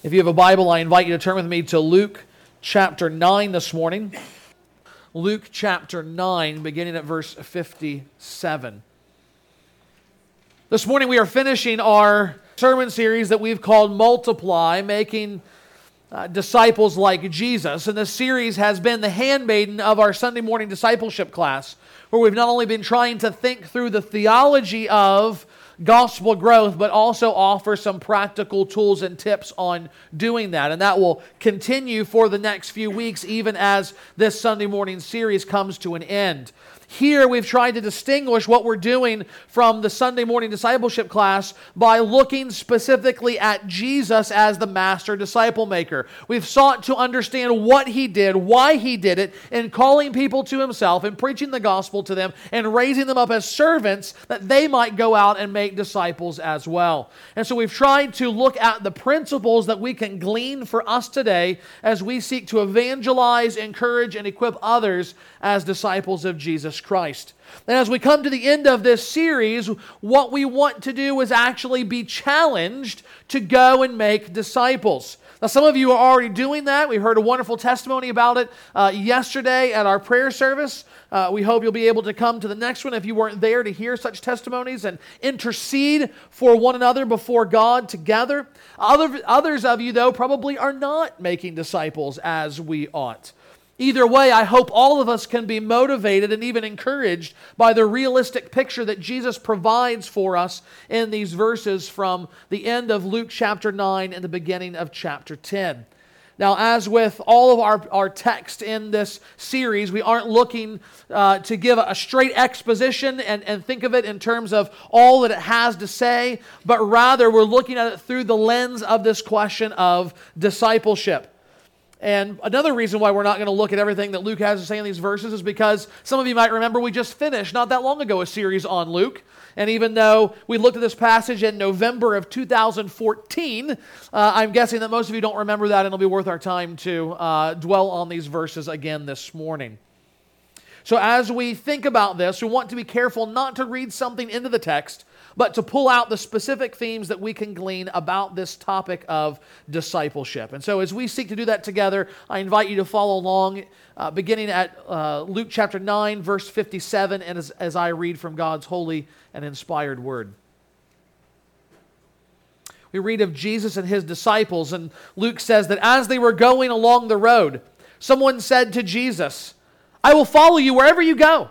If you have a Bible, I invite you to turn with me to Luke chapter 9 this morning. Luke chapter 9, beginning at verse 57. This morning we are finishing our sermon series that we've called Multiply, making uh, disciples like Jesus. And this series has been the handmaiden of our Sunday morning discipleship class, where we've not only been trying to think through the theology of gospel growth, but also offer some practical tools and tips on doing that. And that will continue for the next few weeks, even as this Sunday morning series comes to an end. Here, we've tried to distinguish what we're doing from the Sunday morning discipleship class by looking specifically at Jesus as the master disciple maker. We've sought to understand what he did, why he did it, in calling people to himself and preaching the gospel to them and raising them up as servants that they might go out and make disciples as well. And so we've tried to look at the principles that we can glean for us today as we seek to evangelize, encourage, and equip others as disciples of Jesus Christ. And as we come to the end of this series, what we want to do is actually be challenged to go and make disciples. Now, some of you are already doing that. We heard a wonderful testimony about it uh, yesterday at our prayer service. Uh, we hope you'll be able to come to the next one if you weren't there to hear such testimonies and intercede for one another before God together. Other, others of you, though, probably are not making disciples as we ought. Either way, I hope all of us can be motivated and even encouraged by the realistic picture that Jesus provides for us in these verses from the end of Luke chapter 9 and the beginning of chapter 10. Now, as with all of our, our text in this series, we aren't looking uh, to give a straight exposition and, and think of it in terms of all that it has to say, but rather we're looking at it through the lens of this question of discipleship. And another reason why we're not going to look at everything that Luke has to say in these verses is because some of you might remember we just finished not that long ago a series on Luke. And even though we looked at this passage in November of 2014, uh, I'm guessing that most of you don't remember that, and it'll be worth our time to uh, dwell on these verses again this morning. So, as we think about this, we want to be careful not to read something into the text but to pull out the specific themes that we can glean about this topic of discipleship. And so, as we seek to do that together, I invite you to follow along, uh, beginning at uh, Luke chapter 9, verse 57, and as, as I read from God's holy and inspired word. We read of Jesus and his disciples, and Luke says that as they were going along the road, someone said to Jesus, I will follow you wherever you go.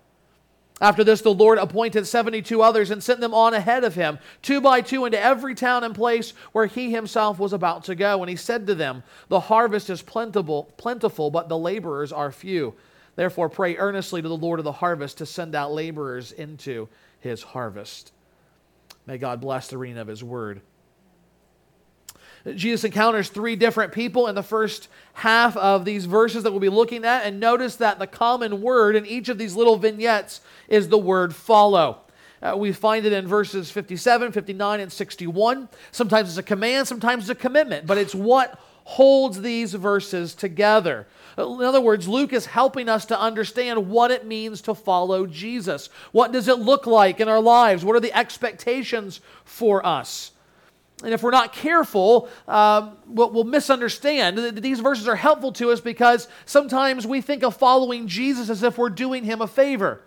After this, the Lord appointed 72 others and sent them on ahead of him, two by two, into every town and place where he himself was about to go. And he said to them, The harvest is plentiful, plentiful, but the laborers are few. Therefore, pray earnestly to the Lord of the harvest to send out laborers into his harvest. May God bless the reading of his word. Jesus encounters three different people in the first half of these verses that we'll be looking at. And notice that the common word in each of these little vignettes is the word follow. Uh, we find it in verses 57, 59, and 61. Sometimes it's a command, sometimes it's a commitment, but it's what holds these verses together. In other words, Luke is helping us to understand what it means to follow Jesus. What does it look like in our lives? What are the expectations for us? And if we're not careful, uh, we'll, we'll, misunderstand. These verses are helpful to us because sometimes we think of following Jesus as if we're doing him a favor.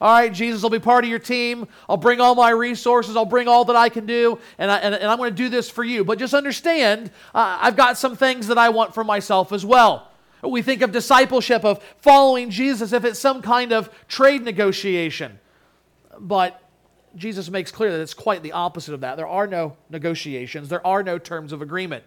All right, Jesus will be part of your team. I'll bring all my resources. I'll bring all that I can do, and, I, and, and I'm going to do this for you. But just understand, uh, I've got some things that I want for myself as well. We think of discipleship, of following Jesus, if it's some kind of trade negotiation. But Jesus makes clear that it's quite the opposite of that. There are no negotiations, there are no terms of agreement.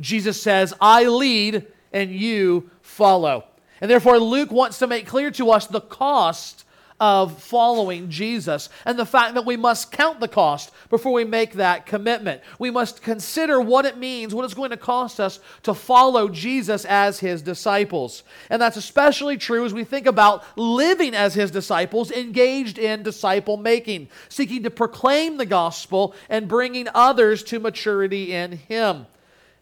Jesus says, I lead and you follow. And therefore, Luke wants to make clear to us the cost of following Jesus and the fact that we must count the cost before we make that commitment. We must consider what it means, what it's going to cost us to follow Jesus as his disciples. And that's especially true as we think about living as his disciples, engaged in disciple making, seeking to proclaim the gospel and bringing others to maturity in him.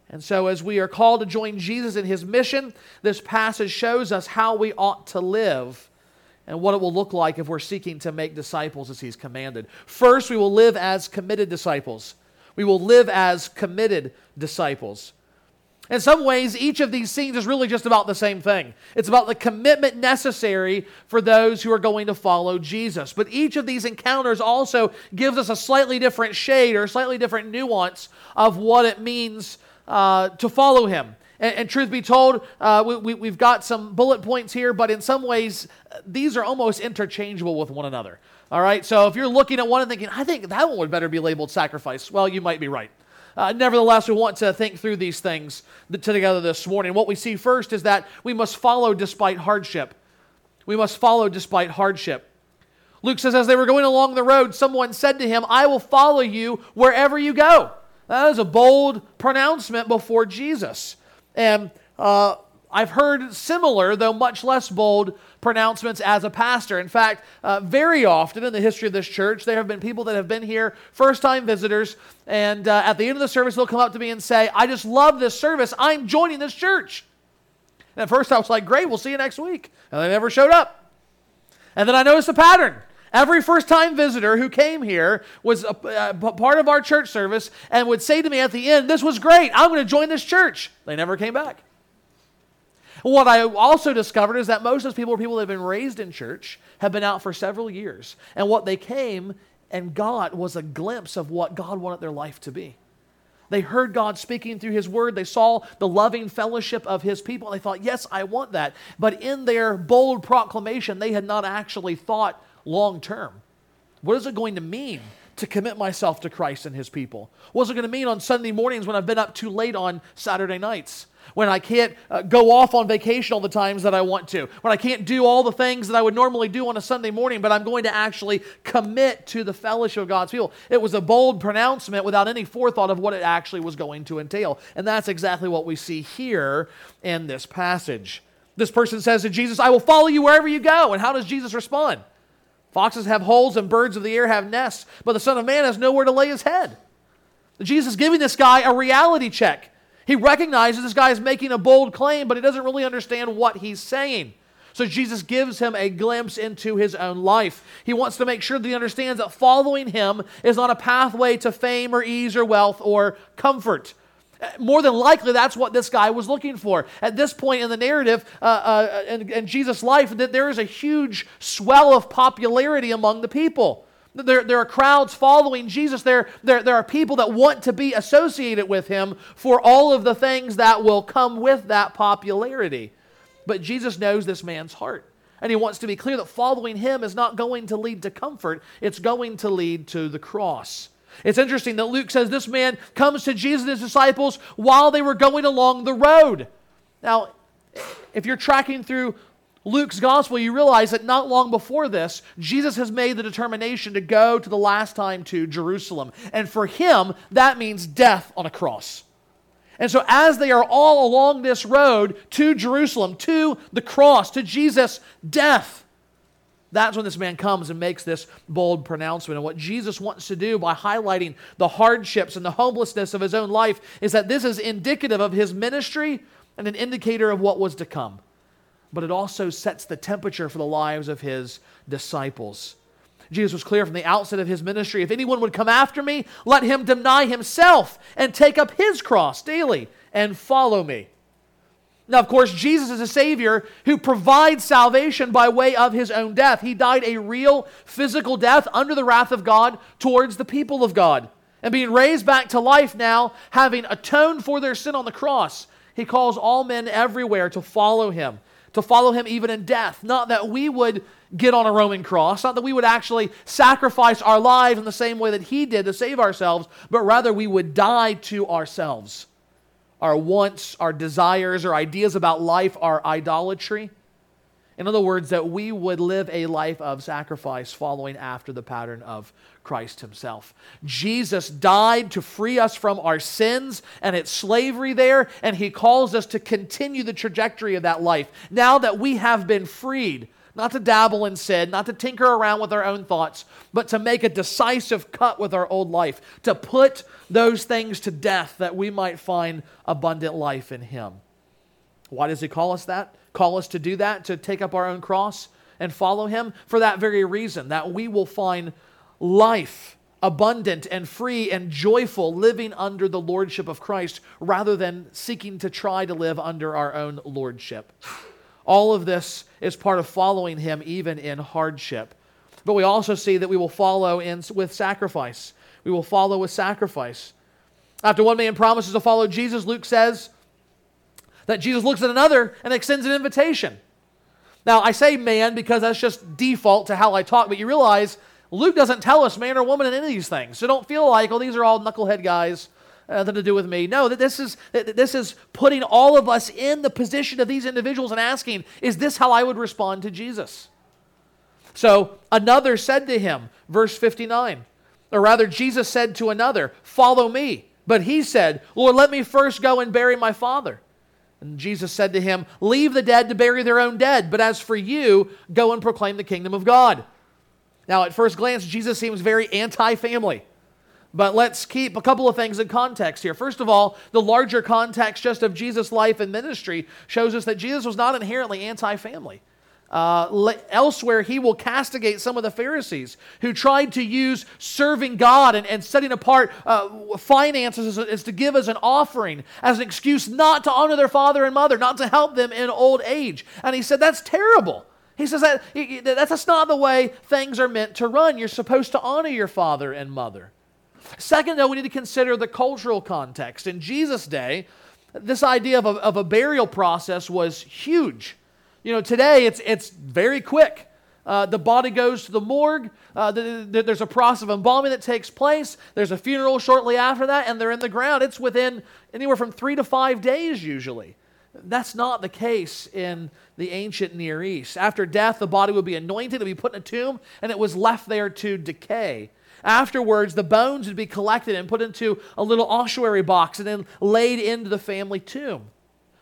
And so, as we are called to join Jesus in his mission, this passage shows us how we ought to live and what it will look like if we're seeking to make disciples as he's commanded. First, we will live as committed disciples. We will live as committed disciples. In some ways, each of these scenes is really just about the same thing. It's about the commitment necessary for those who are going to follow Jesus. But each of these encounters also gives us a slightly different shade or slightly different nuance of what it means uh, to follow him. And, and truth be told, uh, we, we, have got some bullet points here, but in some ways, these are almost interchangeable with one another. All right, so if you're looking at one and thinking, I think that one would better be labeled sacrifice, well, you might be right. Uh, nevertheless, we want to think through these things together this morning. What we see first is that we must follow despite hardship. We must follow despite hardship. Luke says, as they were going along the road, someone said to him, I will follow you wherever you go. That is a bold pronouncement before Jesus. And uh, I've heard similar, though much less bold, pronouncements as a pastor. In fact, uh, very often in the history of this church, there have been people that have been here, first time visitors, and uh, at the end of the service, they'll come up to me and say, I just love this service. I'm joining this church. And at first, I was like, Great, we'll see you next week. And they never showed up. And then I noticed a pattern. Every first time visitor who came here was a, uh, a, part of our church service and would say to me at the end, This was great. I'm going to join this church. They never came back. What I also discovered is that most of those people were people that have been raised in church, have been out for several years, and what they came and got was a glimpse of what God wanted their life to be. They heard God speaking through His Word. They saw the loving fellowship of His people. They thought, yes, I want that. But in their bold proclamation, they had not actually thought long term? What is it going to mean to commit myself to Christ and His people? What's it going to mean on Sunday mornings when I've been up too late on Saturday nights? When I can't uh, go off on vacation all the times that I want to? When I can't do all the things that I would normally do on a Sunday morning, but I'm going to actually commit to the fellowship of God's people? It was a bold pronouncement without any forethought of what it actually was going to entail. And that's exactly what we see here in this passage. This person says to Jesus, I will follow you wherever you go. And how does Jesus respond? Foxes have holes and birds of the air have nests, but the Son of Man has nowhere to lay his head. Jesus is giving this guy a reality check. He recognizes this guy is making a bold claim, but he doesn't really understand what he's saying. So Jesus gives him a glimpse into his own life. He wants to make sure that he understands that following him is not a pathway to fame or ease or wealth or comfort. More than likely, that's what this guy was looking for. At this point in the narrative, uh, uh, in, in Jesus' life, that there is a huge swell of popularity among the people. There, there are crowds following Jesus. There, there, there are people that want to be associated with him for all of the things that will come with that popularity. But Jesus knows this man's heart. And he wants to be clear that following him is not going to lead to comfort, it's going to lead to the cross. It's interesting that Luke says this man comes to Jesus and his disciples while they were going along the road. Now, if you're tracking through Luke's gospel, you realize that not long before this, Jesus has made the determination to go to the last time to Jerusalem. And for him, that means death on a cross. And so, as they are all along this road to Jerusalem, to the cross, to Jesus' death, that's when this man comes and makes this bold pronouncement. And what Jesus wants to do by highlighting the hardships and the homelessness of his own life is that this is indicative of his ministry and an indicator of what was to come. But it also sets the temperature for the lives of his disciples. Jesus was clear from the outset of his ministry if anyone would come after me, let him deny himself and take up his cross daily and follow me. Now, of course, Jesus is a Savior who provides salvation by way of his own death. He died a real physical death under the wrath of God towards the people of God. And being raised back to life now, having atoned for their sin on the cross, he calls all men everywhere to follow him, to follow him even in death. Not that we would get on a Roman cross, not that we would actually sacrifice our lives in the same way that he did to save ourselves, but rather we would die to ourselves our wants, our desires, our ideas about life are idolatry. In other words, that we would live a life of sacrifice following after the pattern of Christ Himself. Jesus died to free us from our sins and its slavery there, and He calls us to continue the trajectory of that life. Now that we have been freed, not to dabble in sin, not to tinker around with our own thoughts, but to make a decisive cut with our old life, to put those things to death that we might find abundant life in Him. Why does He call us that? Call us to do that, to take up our own cross and follow Him? For that very reason, that we will find life abundant and free and joyful living under the lordship of Christ rather than seeking to try to live under our own lordship. All of this is part of following him even in hardship. But we also see that we will follow in, with sacrifice. We will follow with sacrifice. After one man promises to follow Jesus, Luke says that Jesus looks at another and extends an invitation. Now, I say man because that's just default to how I talk, but you realize Luke doesn't tell us man or woman in any of these things. So don't feel like, oh, these are all knucklehead guys Uh, nothing to do with me. No, that this is this is putting all of us in the position of these individuals and asking, is this how I would respond to Jesus? So another said to him, verse 59, or rather, Jesus said to another, Follow me. But he said, Lord, let me first go and bury my father. And Jesus said to him, Leave the dead to bury their own dead, but as for you, go and proclaim the kingdom of God. Now, at first glance, Jesus seems very anti family. But let's keep a couple of things in context here. First of all, the larger context just of Jesus' life and ministry shows us that Jesus was not inherently anti family. Uh, elsewhere, he will castigate some of the Pharisees who tried to use serving God and, and setting apart uh, finances as, as, to give as an offering, as an excuse not to honor their father and mother, not to help them in old age. And he said, That's terrible. He says that that's not the way things are meant to run. You're supposed to honor your father and mother. Second, though, we need to consider the cultural context. In Jesus' day, this idea of a, of a burial process was huge. You know, today it's, it's very quick. Uh, the body goes to the morgue. Uh, the, the, there's a process of embalming that takes place. There's a funeral shortly after that, and they're in the ground. It's within anywhere from three to five days, usually. That's not the case in the ancient Near East. After death, the body would be anointed, it would be put in a tomb, and it was left there to decay. Afterwards, the bones would be collected and put into a little ossuary box and then laid into the family tomb.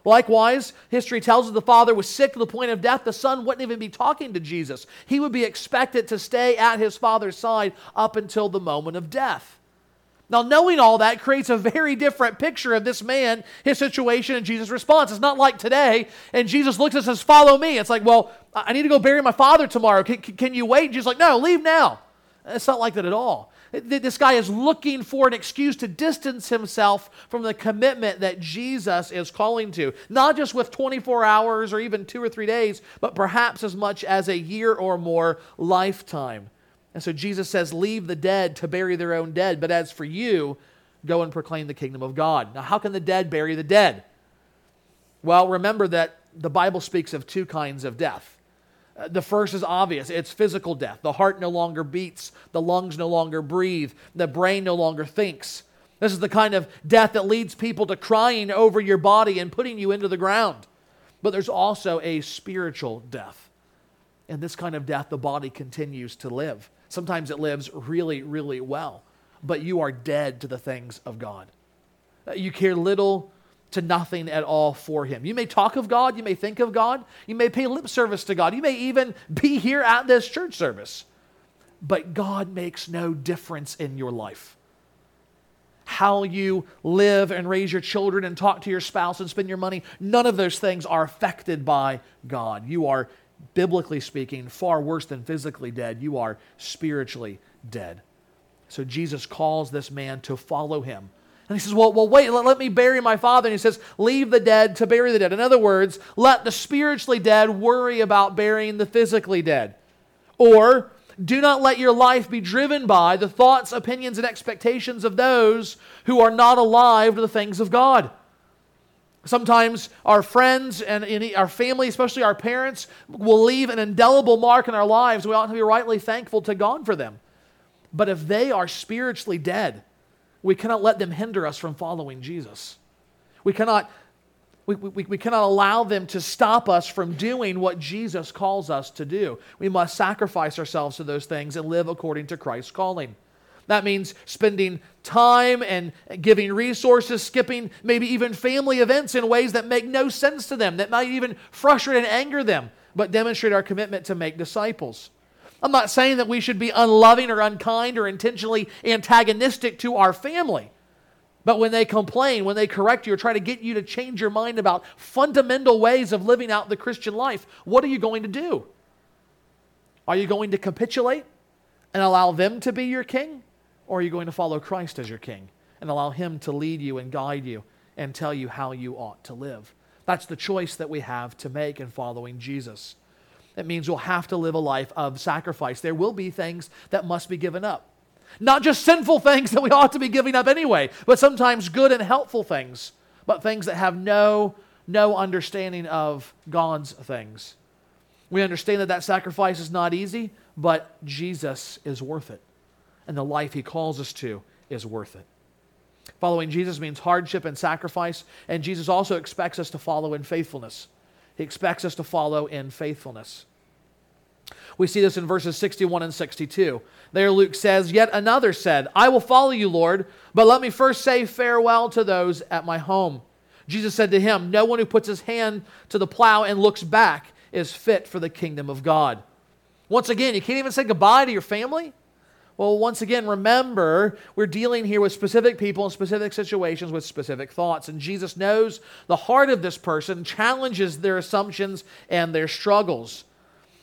Likewise, history tells us the father was sick to the point of death. The son wouldn't even be talking to Jesus. He would be expected to stay at his father's side up until the moment of death. Now, knowing all that creates a very different picture of this man, his situation, and Jesus' response. It's not like today, and Jesus looks at us and says, Follow me. It's like, Well, I need to go bury my father tomorrow. Can, can you wait? And Jesus like, No, leave now. It's not like that at all. This guy is looking for an excuse to distance himself from the commitment that Jesus is calling to, not just with 24 hours or even two or three days, but perhaps as much as a year or more lifetime. And so Jesus says, Leave the dead to bury their own dead, but as for you, go and proclaim the kingdom of God. Now, how can the dead bury the dead? Well, remember that the Bible speaks of two kinds of death the first is obvious it's physical death. The heart no longer beats, the lungs no longer breathe, the brain no longer thinks. This is the kind of death that leads people to crying over your body and putting you into the ground. But there's also a spiritual death. In this kind of death, the body continues to live. Sometimes it lives really, really well, but you are dead to the things of God. You care little to nothing at all for him. You may talk of God, you may think of God, you may pay lip service to God, you may even be here at this church service, but God makes no difference in your life. How you live and raise your children and talk to your spouse and spend your money, none of those things are affected by God. You are, biblically speaking, far worse than physically dead. You are spiritually dead. So Jesus calls this man to follow him and he says, Well, well wait, let, let, me bury my father. And he says, Leave the dead to bury the dead. In other words, let the spiritually dead worry about burying the physically dead. Or, do not let your life be driven by the thoughts, opinions, and expectations of those who are not alive to the things of God. Sometimes our friends and our family, especially our parents, will leave an indelible mark in our lives. We ought to be rightly thankful to God for them. But if they are spiritually dead, we cannot let them hinder us from following Jesus. We cannot We, we, we cannot allow them to stop us from doing what Jesus calls us to do. We must sacrifice ourselves to those things and live according to Christ's calling. That means spending time and giving resources, skipping maybe even family events in ways that make no sense to them, that might even frustrate and anger them, but demonstrate our commitment to make disciples. I'm not saying that we should be unloving or unkind or intentionally antagonistic to our family. But when they complain, when they correct you or try to get you to change your mind about fundamental ways of living out the Christian life, what are you going to do? Are you going to capitulate and allow them to be your king? Or are you going to follow Christ as your king and allow him to lead you and guide you and tell you how you ought to live? That's the choice that we have to make in following Jesus. It means we'll have to live a life of sacrifice. There will be things that must be given up. Not just sinful things that we ought to be giving up anyway, but sometimes good and helpful things, but things that have no, no understanding of God's things. We understand that that sacrifice is not easy, but Jesus is worth it. And the life he calls us to is worth it. Following Jesus means hardship and sacrifice, and Jesus also expects us to follow in faithfulness. He expects us to follow in faithfulness. We see this in verses 61 and 62. There, Luke says, Yet another said, I will follow you, Lord, but let me first say farewell to those at my home. Jesus said to him, No one who puts his hand to the plow and looks back is fit for the kingdom of God. Once again, you can't even say goodbye to your family. Well, once again, remember, we're dealing here with specific people in specific situations with specific thoughts. And Jesus knows the heart of this person, challenges their assumptions and their struggles.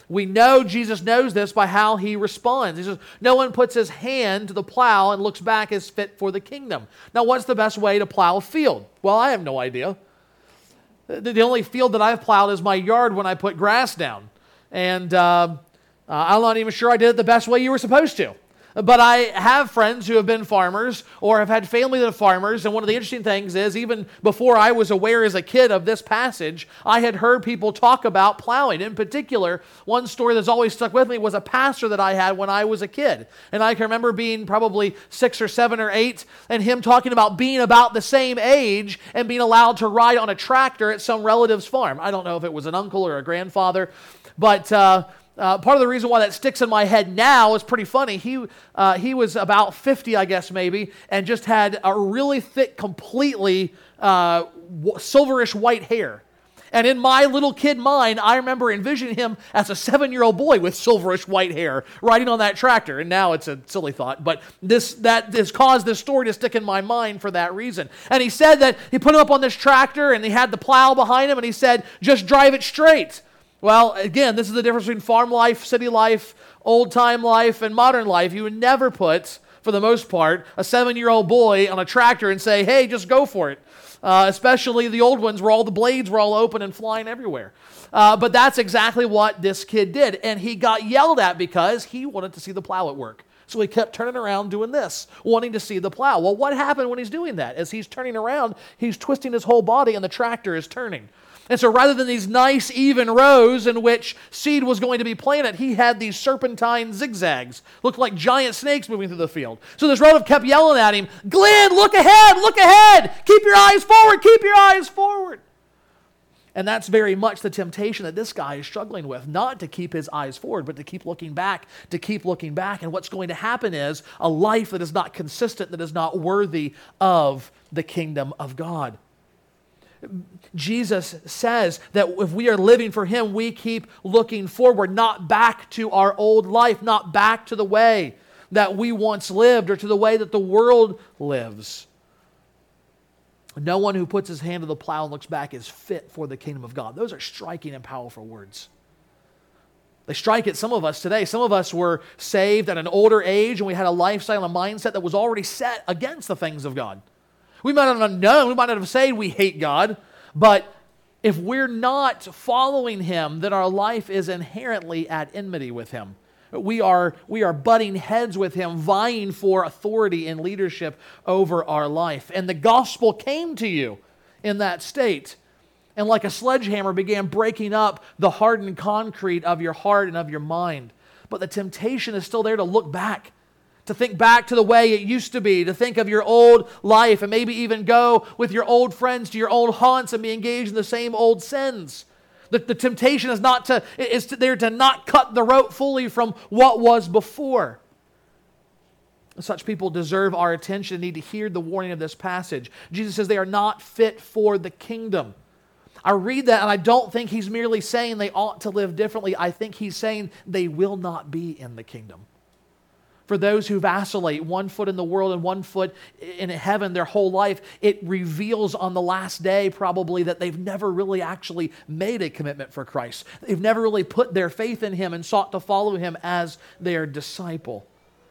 We know Jesus knows this by how he responds. He says, No one puts his hand to the plow and looks back as fit for the kingdom. Now, what's the best way to plow a field? Well, I have no idea. The only field that I've plowed is my yard when I put grass down. And uh, I'm not even sure I did it the best way you were supposed to. But I have friends who have been farmers or have had family that are farmers. And one of the interesting things is, even before I was aware as a kid of this passage, I had heard people talk about plowing. In particular, one story that's always stuck with me was a pastor that I had when I was a kid. And I can remember being probably six or seven or eight, and him talking about being about the same age and being allowed to ride on a tractor at some relative's farm. I don't know if it was an uncle or a grandfather, but. Uh, uh, part of the reason why that sticks in my head now is pretty funny. He, uh, he was about 50, I guess, maybe, and just had a really thick, completely uh, silverish white hair. And in my little kid mind, I remember envisioning him as a seven year old boy with silverish white hair riding on that tractor. And now it's a silly thought, but this, that has caused this story to stick in my mind for that reason. And he said that he put him up on this tractor and he had the plow behind him and he said, just drive it straight. Well, again, this is the difference between farm life, city life, old time life, and modern life. You would never put, for the most part, a seven year old boy on a tractor and say, hey, just go for it. Uh, especially the old ones where all the blades were all open and flying everywhere. Uh, but that's exactly what this kid did. And he got yelled at because he wanted to see the plow at work. So he kept turning around doing this, wanting to see the plow. Well, what happened when he's doing that? As he's turning around, he's twisting his whole body and the tractor is turning. And so rather than these nice, even rows in which seed was going to be planted, he had these serpentine zigzags. Looked like giant snakes moving through the field. So this relative kept yelling at him, Glenn, look ahead, look ahead. Keep your eyes forward, keep your eyes forward. And that's very much the temptation that this guy is struggling with not to keep his eyes forward, but to keep looking back, to keep looking back. And what's going to happen is a life that is not consistent, that is not worthy of the kingdom of God. Jesus says that if we are living for Him, we keep looking forward, not back to our old life, not back to the way that we once lived or to the way that the world lives. No one who puts his hand to the plow and looks back is fit for the kingdom of God. Those are striking and powerful words. They strike at some of us today. Some of us were saved at an older age and we had a lifestyle and a mindset that was already set against the things of God. We might not have known, we might not have said we hate God, but if we're not following Him, then our life is inherently at enmity with Him. We are, we are butting heads with Him, vying for authority and leadership over our life. And the gospel came to you in that state and like a sledgehammer began breaking up the hardened concrete of your heart and of your mind. But the temptation is still there to look back to think back to the way it used to be, to think of your old life, and maybe even go with your old friends to your old haunts and be engaged in the same old sins. The, the temptation is not to is to, there to not cut the rope fully from what was before. Such people deserve our attention and need to hear the warning of this passage. Jesus says they are not fit for the kingdom. I read that and I don't think he's merely saying they ought to live differently. I think he's saying they will not be in the kingdom for those who vacillate, one foot in the world and one foot in heaven their whole life, it reveals on the last day probably that they've never really actually made a commitment for Christ. They've never really put their faith in Him and sought to follow Him as their disciple.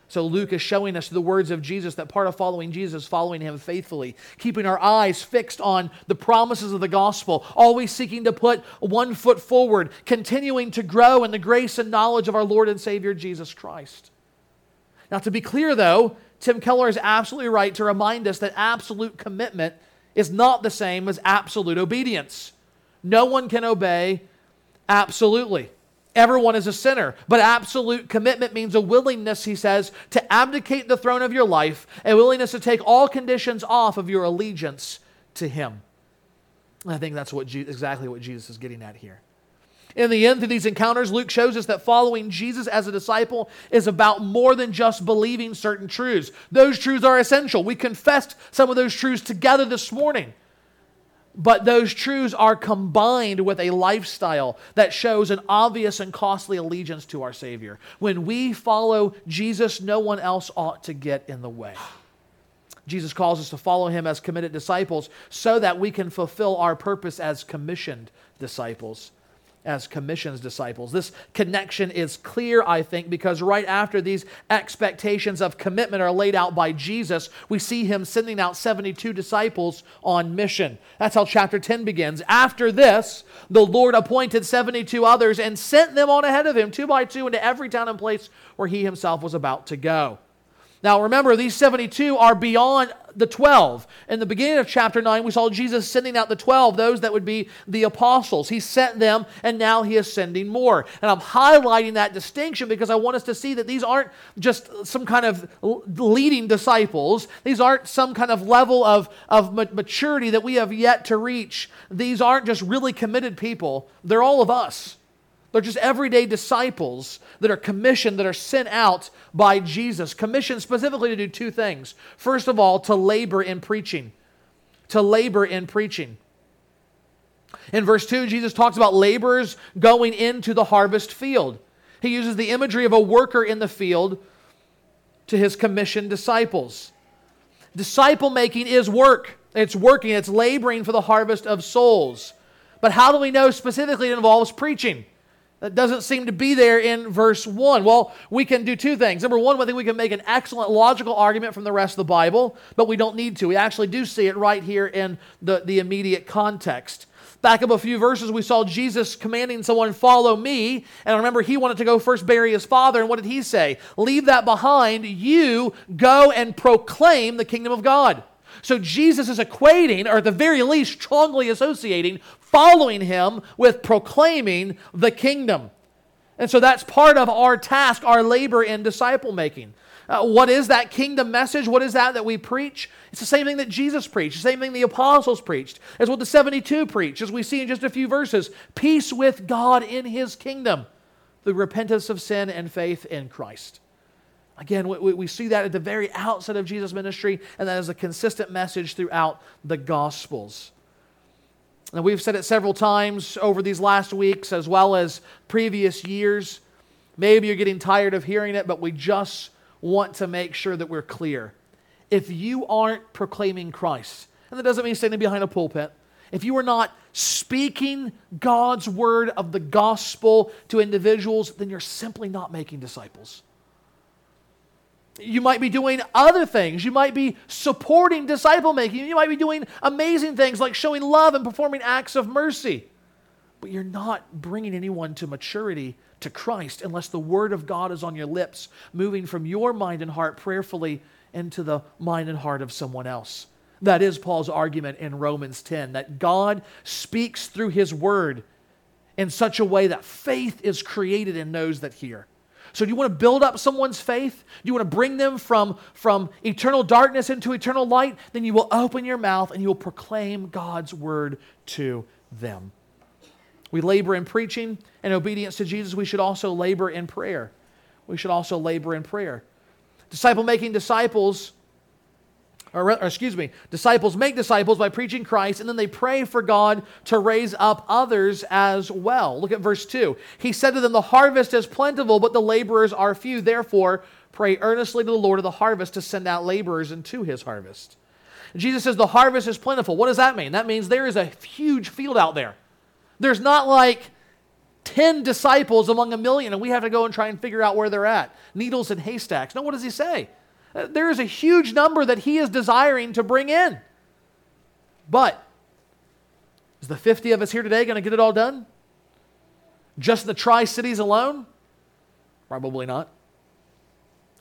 So Luke is showing us the words of Jesus that part of following Jesus following him faithfully, keeping our eyes fixed on the promises of the gospel, always seeking to put one foot forward, continuing to grow in the grace and knowledge of our Lord and Savior Jesus Christ. Now, to be clear, though, Tim Keller is absolutely right to remind us that absolute commitment is not the same as absolute obedience. No one can obey absolutely. Everyone is a sinner, but absolute commitment means a willingness, he says, to abdicate the throne of your life, a willingness to take all conditions off of your allegiance to him. I think that's what exactly what Jesus is getting at here. In the end, through these encounters, Luke shows us that following Jesus as a disciple is about more than just believing certain truths. Those truths are essential. We confessed some of those truths together this morning. But those truths are combined with a lifestyle that shows an obvious and costly allegiance to our Savior. When we follow Jesus, no one else ought to get in the way. Jesus calls us to follow him as committed disciples so that we can fulfill our purpose as commissioned disciples as commissions disciples. This connection is clear, I think, because right after these expectations of commitment are laid out by Jesus, we see him sending out 72 disciples on mission. That's how chapter 10 begins. After this, the Lord appointed 72 others and sent them on ahead of him, two by two, into every town and place where he himself was about to go. Now remember, these 72 are beyond the 12. In the beginning of chapter 9, we saw Jesus sending out the 12, those that would be the apostles. He sent them, and now he is sending more. And I'm highlighting that distinction because I want us to see that these aren't just some kind of leading disciples, these aren't some kind of level of, of maturity that we have yet to reach. These aren't just really committed people, they're all of us. They're just everyday disciples that are commissioned, that are sent out by Jesus, commissioned specifically to do two things. First of all, to labor in preaching. To labor in preaching. In verse 2, Jesus talks about laborers going into the harvest field. He uses the imagery of a worker in the field to his commissioned disciples. Disciple making is work. It's working, it's laboring for the harvest of souls. But how do we know specifically it involves preaching? That doesn't seem to be there in verse 1. Well, we can do two things. Number one, I think we can make an excellent logical argument from the rest of the Bible, but we don't need to. We actually do see it right here in the, the immediate context. Back up a few verses, we saw Jesus commanding someone, Follow me. And I remember, he wanted to go first bury his father. And what did he say? Leave that behind. You go and proclaim the kingdom of God. So Jesus is equating, or at the very least, strongly associating following him with proclaiming the kingdom. And so that's part of our task, our labor in disciple making. Uh, what is that kingdom message? What is that that we preach? It's the same thing that Jesus preached, the same thing the apostles preached. It's what the 72 preached, as we see in just a few verses. Peace with God in his kingdom, the repentance of sin and faith in Christ. Again, we, we see that at the very outset of Jesus' ministry, and that is a consistent message throughout the Gospels. Now, we've said it several times over these last weeks as well as previous years. Maybe you're getting tired of hearing it, but we just want to make sure that we're clear. If you aren't proclaiming Christ, and that doesn't mean standing behind a pulpit, if you are not speaking God's word of the gospel to individuals, then you're simply not making disciples. You might be doing other things. You might be supporting disciple making. You might be doing amazing things like showing love and performing acts of mercy. But you're not bringing anyone to maturity to Christ unless the word of God is on your lips, moving from your mind and heart prayerfully into the mind and heart of someone else. That is Paul's argument in Romans 10 that God speaks through his word in such a way that faith is created in those that hear. So, do you want to build up someone's faith? Do you want to bring them from, from eternal darkness into eternal light? Then you will open your mouth and you will proclaim God's word to them. We labor in preaching and obedience to Jesus. We should also labor in prayer. We should also labor in prayer. Disciple making disciples or, or, excuse me, disciples make disciples by preaching Christ, and then they pray for God to raise up others as well. Look at verse 2. He said to them, The harvest is plentiful, but the laborers are few. Therefore, pray earnestly to the Lord of the harvest to send out laborers into his harvest. Jesus says, The harvest is plentiful. What does that mean? That means there is a huge field out there. There's not like 10 disciples among a million, and we have to go and try and figure out where they're at. Needles and haystacks. No, what does he say? There is a huge number that he is desiring to bring in. But is the 50 of us here today going to get it all done? Just the Tri Cities alone? Probably not.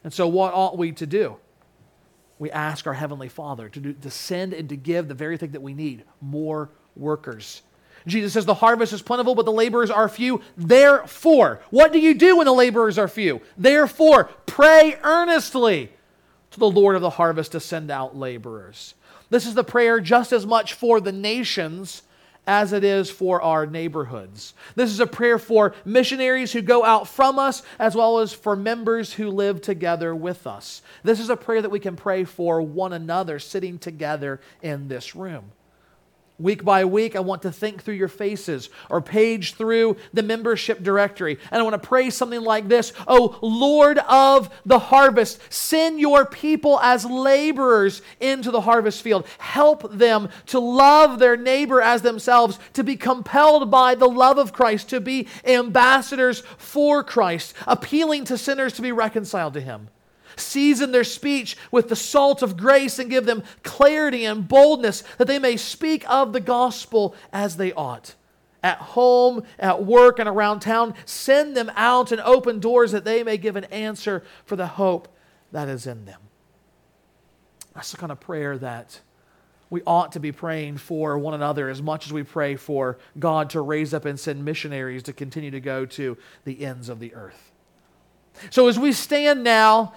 And so, what ought we to do? We ask our Heavenly Father to, do, to send and to give the very thing that we need more workers. Jesus says, The harvest is plentiful, but the laborers are few. Therefore, what do you do when the laborers are few? Therefore, pray earnestly to the Lord of the harvest to send out laborers. This is the prayer just as much for the nations as it is for our neighborhoods. This is a prayer for missionaries who go out from us, as well as for members who live together with us. This is a prayer that we can pray for one another sitting together in this room. Week by week, I want to think through your faces or page through the membership directory. And I want to pray something like this Oh, Lord of the harvest, send your people as laborers into the harvest field. Help them to love their neighbor as themselves, to be compelled by the love of Christ, to be ambassadors for Christ, appealing to sinners to be reconciled to Him season their speech with the salt of grace and give them clarity and boldness that they may speak of the gospel as they ought. At home, at work, and around town, send them out and open doors that they may give an answer for the hope that is in them. That's the kind of prayer that we ought to be praying for one another as much as we pray for God to raise up and send missionaries to continue to go to the ends of the earth. So, as we stand now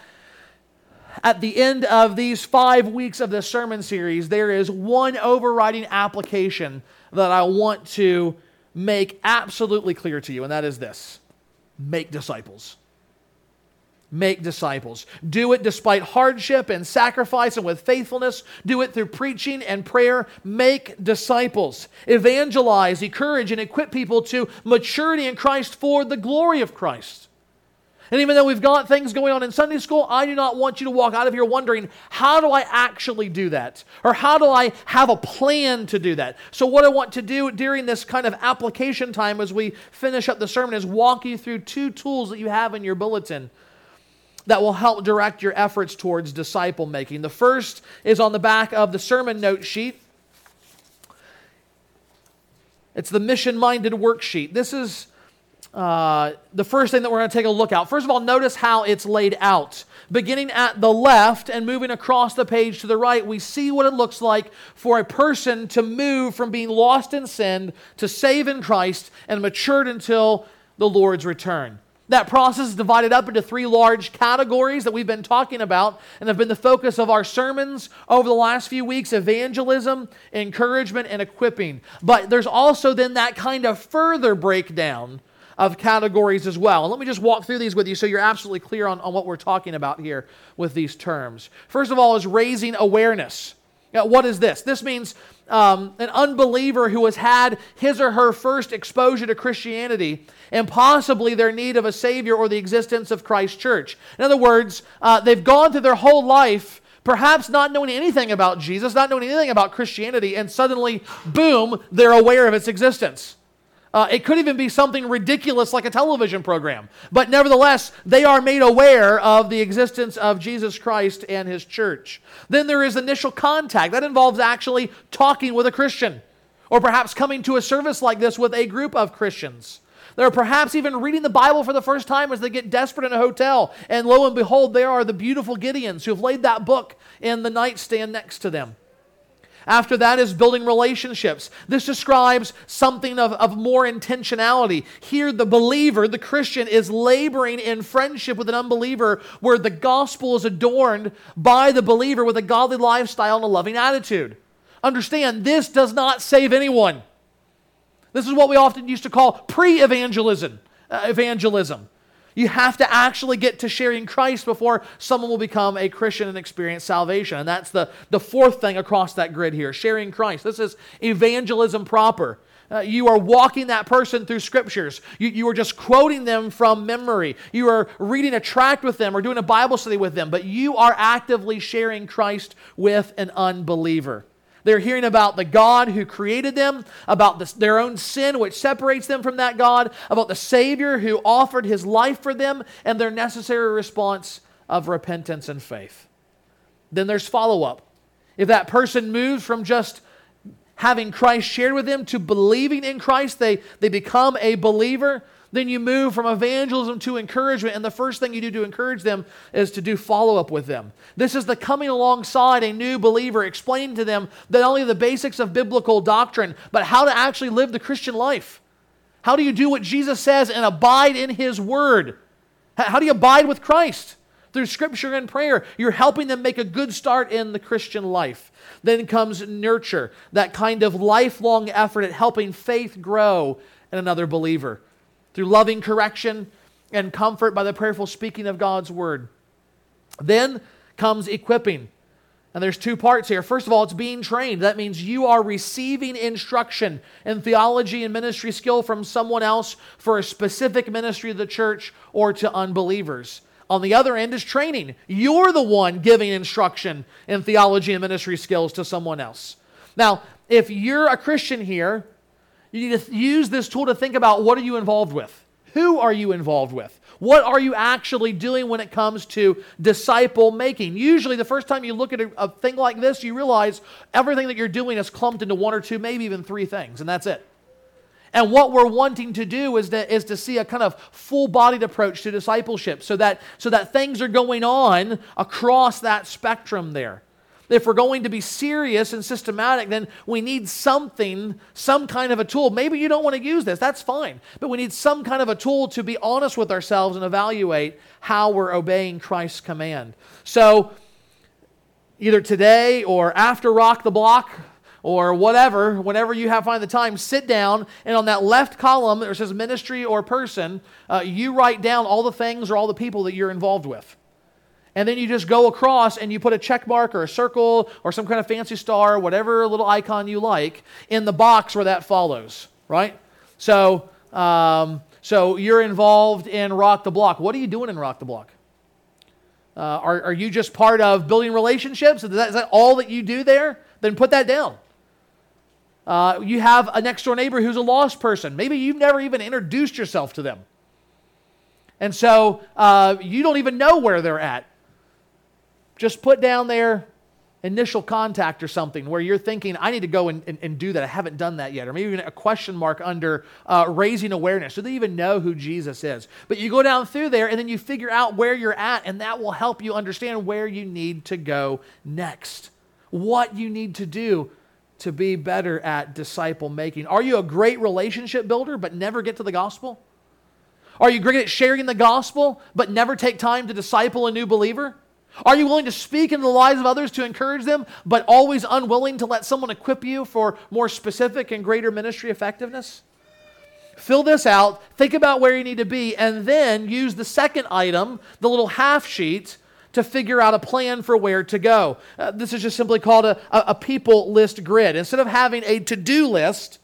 at the end of these five weeks of this sermon series, there is one overriding application that I want to make absolutely clear to you, and that is this make disciples. Make disciples. Do it despite hardship and sacrifice and with faithfulness. Do it through preaching and prayer. Make disciples. Evangelize, encourage, and equip people to maturity in Christ for the glory of Christ. And even though we've got things going on in Sunday school, I do not want you to walk out of here wondering, how do I actually do that? Or how do I have a plan to do that? So, what I want to do during this kind of application time as we finish up the sermon is walk you through two tools that you have in your bulletin that will help direct your efforts towards disciple making. The first is on the back of the sermon note sheet. It's the mission minded worksheet. This is uh, the first thing that we're going to take a look at. First of all, notice how it's laid out. Beginning at the left and moving across the page to the right, we see what it looks like for a person to move from being lost in sin to save in Christ and matured until the Lord's return. That process is divided up into three large categories that we've been talking about and have been the focus of our sermons over the last few weeks evangelism, encouragement, and equipping. But there's also then that kind of further breakdown of categories as well. And let me just walk through these with you so you're absolutely clear on, on what we're talking about here with these terms. First of all, is raising awareness. Now, what is this? This means um, an unbeliever who has had his or her first exposure to Christianity and possibly their need of a Savior or the existence of Christ Church. In other words, uh, they've gone through their whole life perhaps not knowing anything about Jesus, not knowing anything about Christianity, and suddenly, boom, they're aware of its existence. Uh, it could even be something ridiculous like a television program. But nevertheless, they are made aware of the existence of Jesus Christ and his church. Then there is initial contact. That involves actually talking with a Christian, or perhaps coming to a service like this with a group of Christians. They're perhaps even reading the Bible for the first time as they get desperate in a hotel. And lo and behold, there are the beautiful Gideons who have laid that book in the nightstand next to them. After that is building relationships. This describes something of, of more intentionality. Here, the believer, the Christian, is laboring in friendship with an unbeliever where the gospel is adorned by the believer with a godly lifestyle and a loving attitude. Understand, this does not save anyone. This is what we often used to call pre evangelism. Uh, evangelism. You have to actually get to sharing Christ before someone will become a Christian and experience salvation. And that's the, the fourth thing across that grid here sharing Christ. This is evangelism proper. Uh, you are walking that person through scriptures. You, you are just quoting them from memory. You are reading a tract with them or doing a Bible study with them, but you are actively sharing Christ with an unbeliever. They're hearing about the God who created them, about this, their own sin, which separates them from that God, about the Savior who offered his life for them, and their necessary response of repentance and faith. Then there's follow up. If that person moves from just having Christ shared with them to believing in Christ, they, they become a believer, then you move from evangelism to encouragement, and the first thing you do to encourage them is to do follow up with them. This is the coming alongside a new believer, explaining to them not only the basics of biblical doctrine, but how to actually live the Christian life. How do you do what Jesus says and abide in His Word? How do you abide with Christ? Through Scripture and prayer. You're helping them make a good start in the Christian life. Then comes nurture, that kind of lifelong effort at helping faith grow in another believer through loving correction and comfort by the prayerful speaking of God's word. Then comes equipping. And there's two parts here. First of all, it's being trained. That means you are receiving instruction in theology and ministry skill from someone else for a specific ministry of the church or to unbelievers. On the other end is training. You're the one giving instruction in theology and ministry skills to someone else. Now, if you're a Christian here you need to use this tool to think about what are you involved with? Who are you involved with? What are you actually doing when it comes to disciple making? Usually, the first time you look at a, a, thing like this, you realize everything that you're doing is clumped into one or two, maybe even three things, and that's it. And what we're wanting to do is to, is to see a kind of full bodied approach to discipleship so that, so that things are going on across that spectrum there. If we're going to be serious and systematic, then we need something, some kind of a tool. Maybe you don't want to use this, that's fine. But we need some kind of a tool to be honest with ourselves and evaluate how we're obeying Christ's command. So, either today or after Rock the Block, or whatever, whenever you have find the time, sit down and on that left column that says ministry or person, uh, you write down all the things or all the people that you're involved with and then you just go across and you put a check mark or a circle or some kind of fancy star, whatever little icon you like, in the box where that follows, right? So, um, so you're involved in Rock the Block. What are you doing in Rock the Block? Uh, are, are you just part of building relationships? Is that, is that all that you do there? Then put that down. Uh, you have a next door neighbor who's a lost person. Maybe you've never even introduced yourself to them. And so uh, you don't even know where they're at just put down their initial contact or something where you're thinking, I need to go and, and, and do that. I haven't done that yet. Or maybe even a question mark under uh, raising awareness. Do they even know who Jesus is? But you go down through there and then you figure out where you're at, and that will help you understand where you need to go next. What you need to do to be better at disciple making. Are you a great relationship builder but never get to the gospel? Are you great at sharing the gospel but never take time to disciple a new believer? Are you willing to speak into the lives of others to encourage them, but always unwilling to let someone equip you for more specific and greater ministry effectiveness? Fill this out, think about where you need to be, and then use the second item, the little half sheet, to figure out a plan for where to go. Uh, this is just simply called a, a, a people list grid. Instead of having a to do list,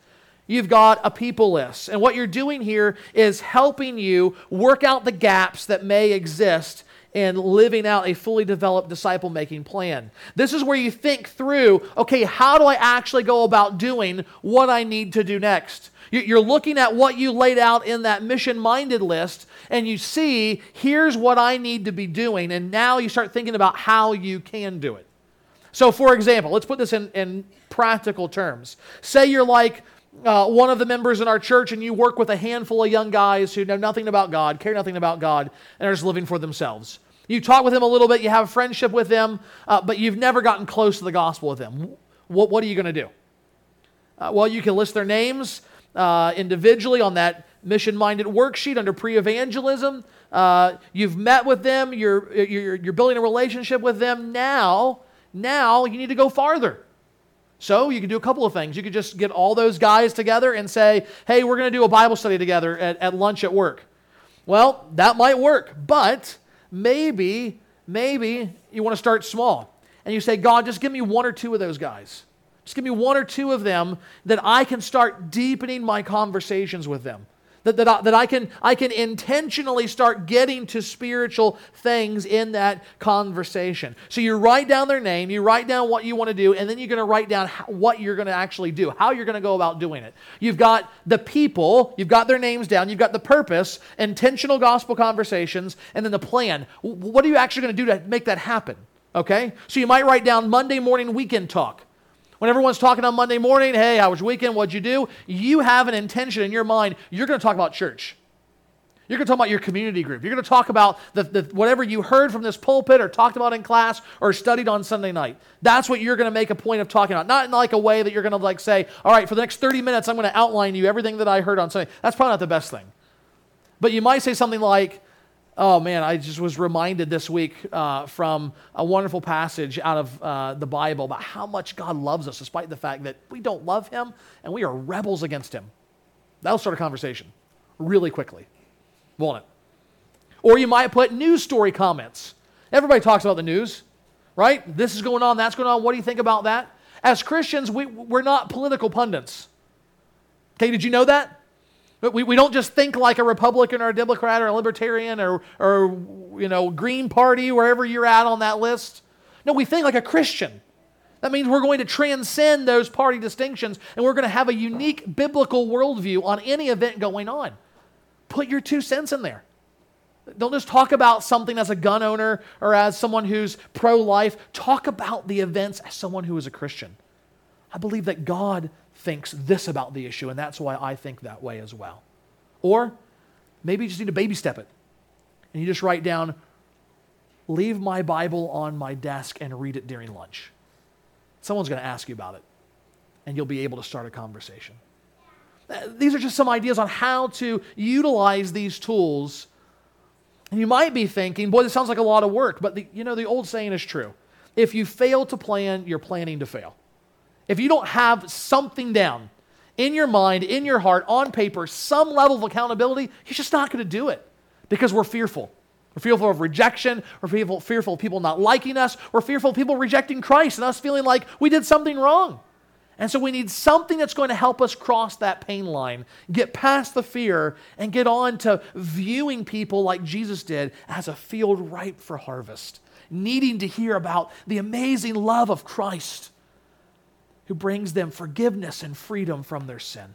you've got a people list. And what you're doing here is helping you work out the gaps that may exist and living out a fully developed disciple making plan. This is where you think through okay, how do I actually go about doing what I need to do next? You're looking at what you laid out in that mission minded list, and you see, here's what I need to be doing. And now you start thinking about how you can do it. So, for example, let's put this in, in practical terms. Say you're like uh, one of the members in our church, and you work with a handful of young guys who know nothing about God, care nothing about God, and are just living for themselves. You talk with them a little bit, you have a friendship with them, uh, but you've never gotten close to the gospel with them. what, what are you going to do? Uh, well, you can list their names uh, individually on that mission minded worksheet under pre evangelism. Uh, you've met with them, you're, you're, you're building a relationship with them. Now, now you need to go farther. So you can do a couple of things. You could just get all those guys together and say, hey, we're going to do a Bible study together at, at lunch at work. Well, that might work, but maybe, maybe you want to start small. And you say, God, just give me one or two of those guys. Just give me one or two of them that I can start deepening my conversations with them. That, that, I, that I, can, I can intentionally start getting to spiritual things in that conversation. So you write down their name, you write down what you want to do, and then you're going to write down how, what you're going to actually do, how you're going to go about doing it. You've got the people, you've got their names down, you've got the purpose, intentional gospel conversations, and then the plan. What are you actually going to do to make that happen? Okay? So you might write down Monday morning weekend talk. When everyone's talking on Monday morning, hey, how was your weekend? What'd you do? You have an intention in your mind. You're going to talk about church. You're going to talk about your community group. You're going to talk about the, the, whatever you heard from this pulpit or talked about in class or studied on Sunday night. That's what you're going to make a point of talking about. Not in like a way that you're going to like say, all right, for the next 30 minutes, I'm going to outline you everything that I heard on Sunday. That's probably not the best thing. But you might say something like, Oh man, I just was reminded this week uh, from a wonderful passage out of uh, the Bible about how much God loves us, despite the fact that we don't love Him and we are rebels against Him. That'll start a conversation really quickly, won't it? Or you might put news story comments. Everybody talks about the news, right? This is going on, that's going on. What do you think about that? As Christians, we, we're not political pundits. Okay, did you know that? We, we don't just think like a Republican or a Democrat or a Libertarian or, or, you know, Green Party, wherever you're at on that list. No, we think like a Christian. That means we're going to transcend those party distinctions and we're going to have a unique biblical worldview on any event going on. Put your two cents in there. Don't just talk about something as a gun owner or as someone who's pro life. Talk about the events as someone who is a Christian. I believe that God thinks this about the issue, and that's why I think that way as well. Or maybe you just need to baby step it. And you just write down, leave my Bible on my desk and read it during lunch. Someone's going to ask you about it, and you'll be able to start a conversation. Uh, these are just some ideas on how to utilize these tools. And you might be thinking, boy, this sounds like a lot of work, but the, you know, the old saying is true. If you fail to plan, you're planning to fail. If you don't have something down in your mind, in your heart, on paper, some level of accountability, you're just not going to do it because we're fearful. We're fearful of rejection. We're fearful, fearful of people not liking us. We're fearful of people rejecting Christ and us feeling like we did something wrong. And so we need something that's going to help us cross that pain line, get past the fear, and get on to viewing people like Jesus did as a field ripe for harvest, needing to hear about the amazing love of Christ who brings them forgiveness and freedom from their sin.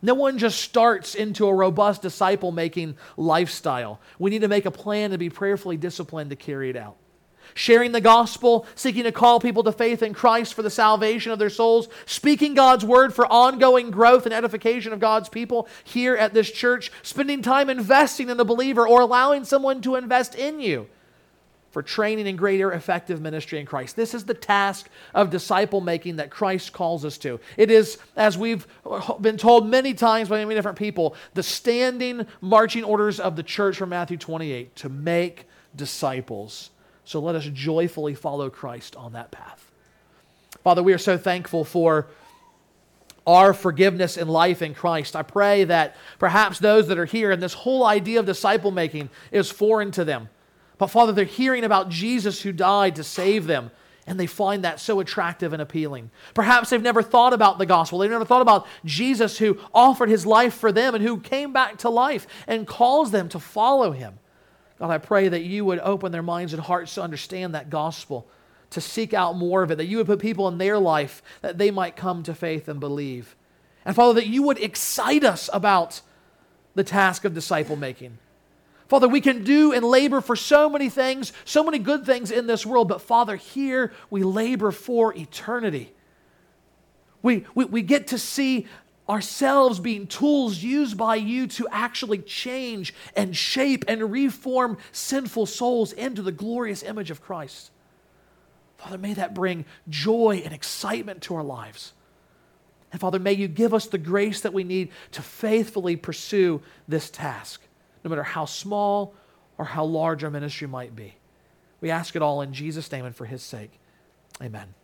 No one just starts into a robust disciple making lifestyle. We need to make a plan to be prayerfully disciplined to carry it out. Sharing the gospel, seeking to call people to faith in Christ for the salvation of their souls, speaking God's word for ongoing growth and edification of God's people here at this church, spending time investing in the believer or allowing someone to invest in you for training in greater effective ministry in Christ. This is the task of disciple making that Christ calls us to. It is, as we've been told many times by many different people, the standing marching orders of the church from Matthew 28 to make disciples. So let us joyfully follow Christ on that path. Father, we are so thankful for our forgiveness and life in Christ. I pray that perhaps those that are here and this whole idea of disciple making is foreign to them. But Father, they're hearing about Jesus who died to save them, and they find that so attractive and appealing. Perhaps they've never thought about the gospel. They've never thought about Jesus who offered his life for them and who came back to life and calls them to follow him. God, I pray that you would open their minds and hearts to understand that gospel, to seek out more of it, that you would put people in their life that they might come to faith and believe. And Father, that you would excite us about the task of disciple making. Father, we can do and labor for so many things, so many good things in this world, but Father, here we labor for eternity. We, we, we get to see ourselves being tools used by you to actually change and shape and reform sinful souls into the glorious image of Christ. Father, may that bring joy and excitement to our lives. And Father, may you give us the grace that we need to faithfully pursue this task, no matter how small or how large our ministry might be. We ask it all in Jesus' name and for his sake. Amen.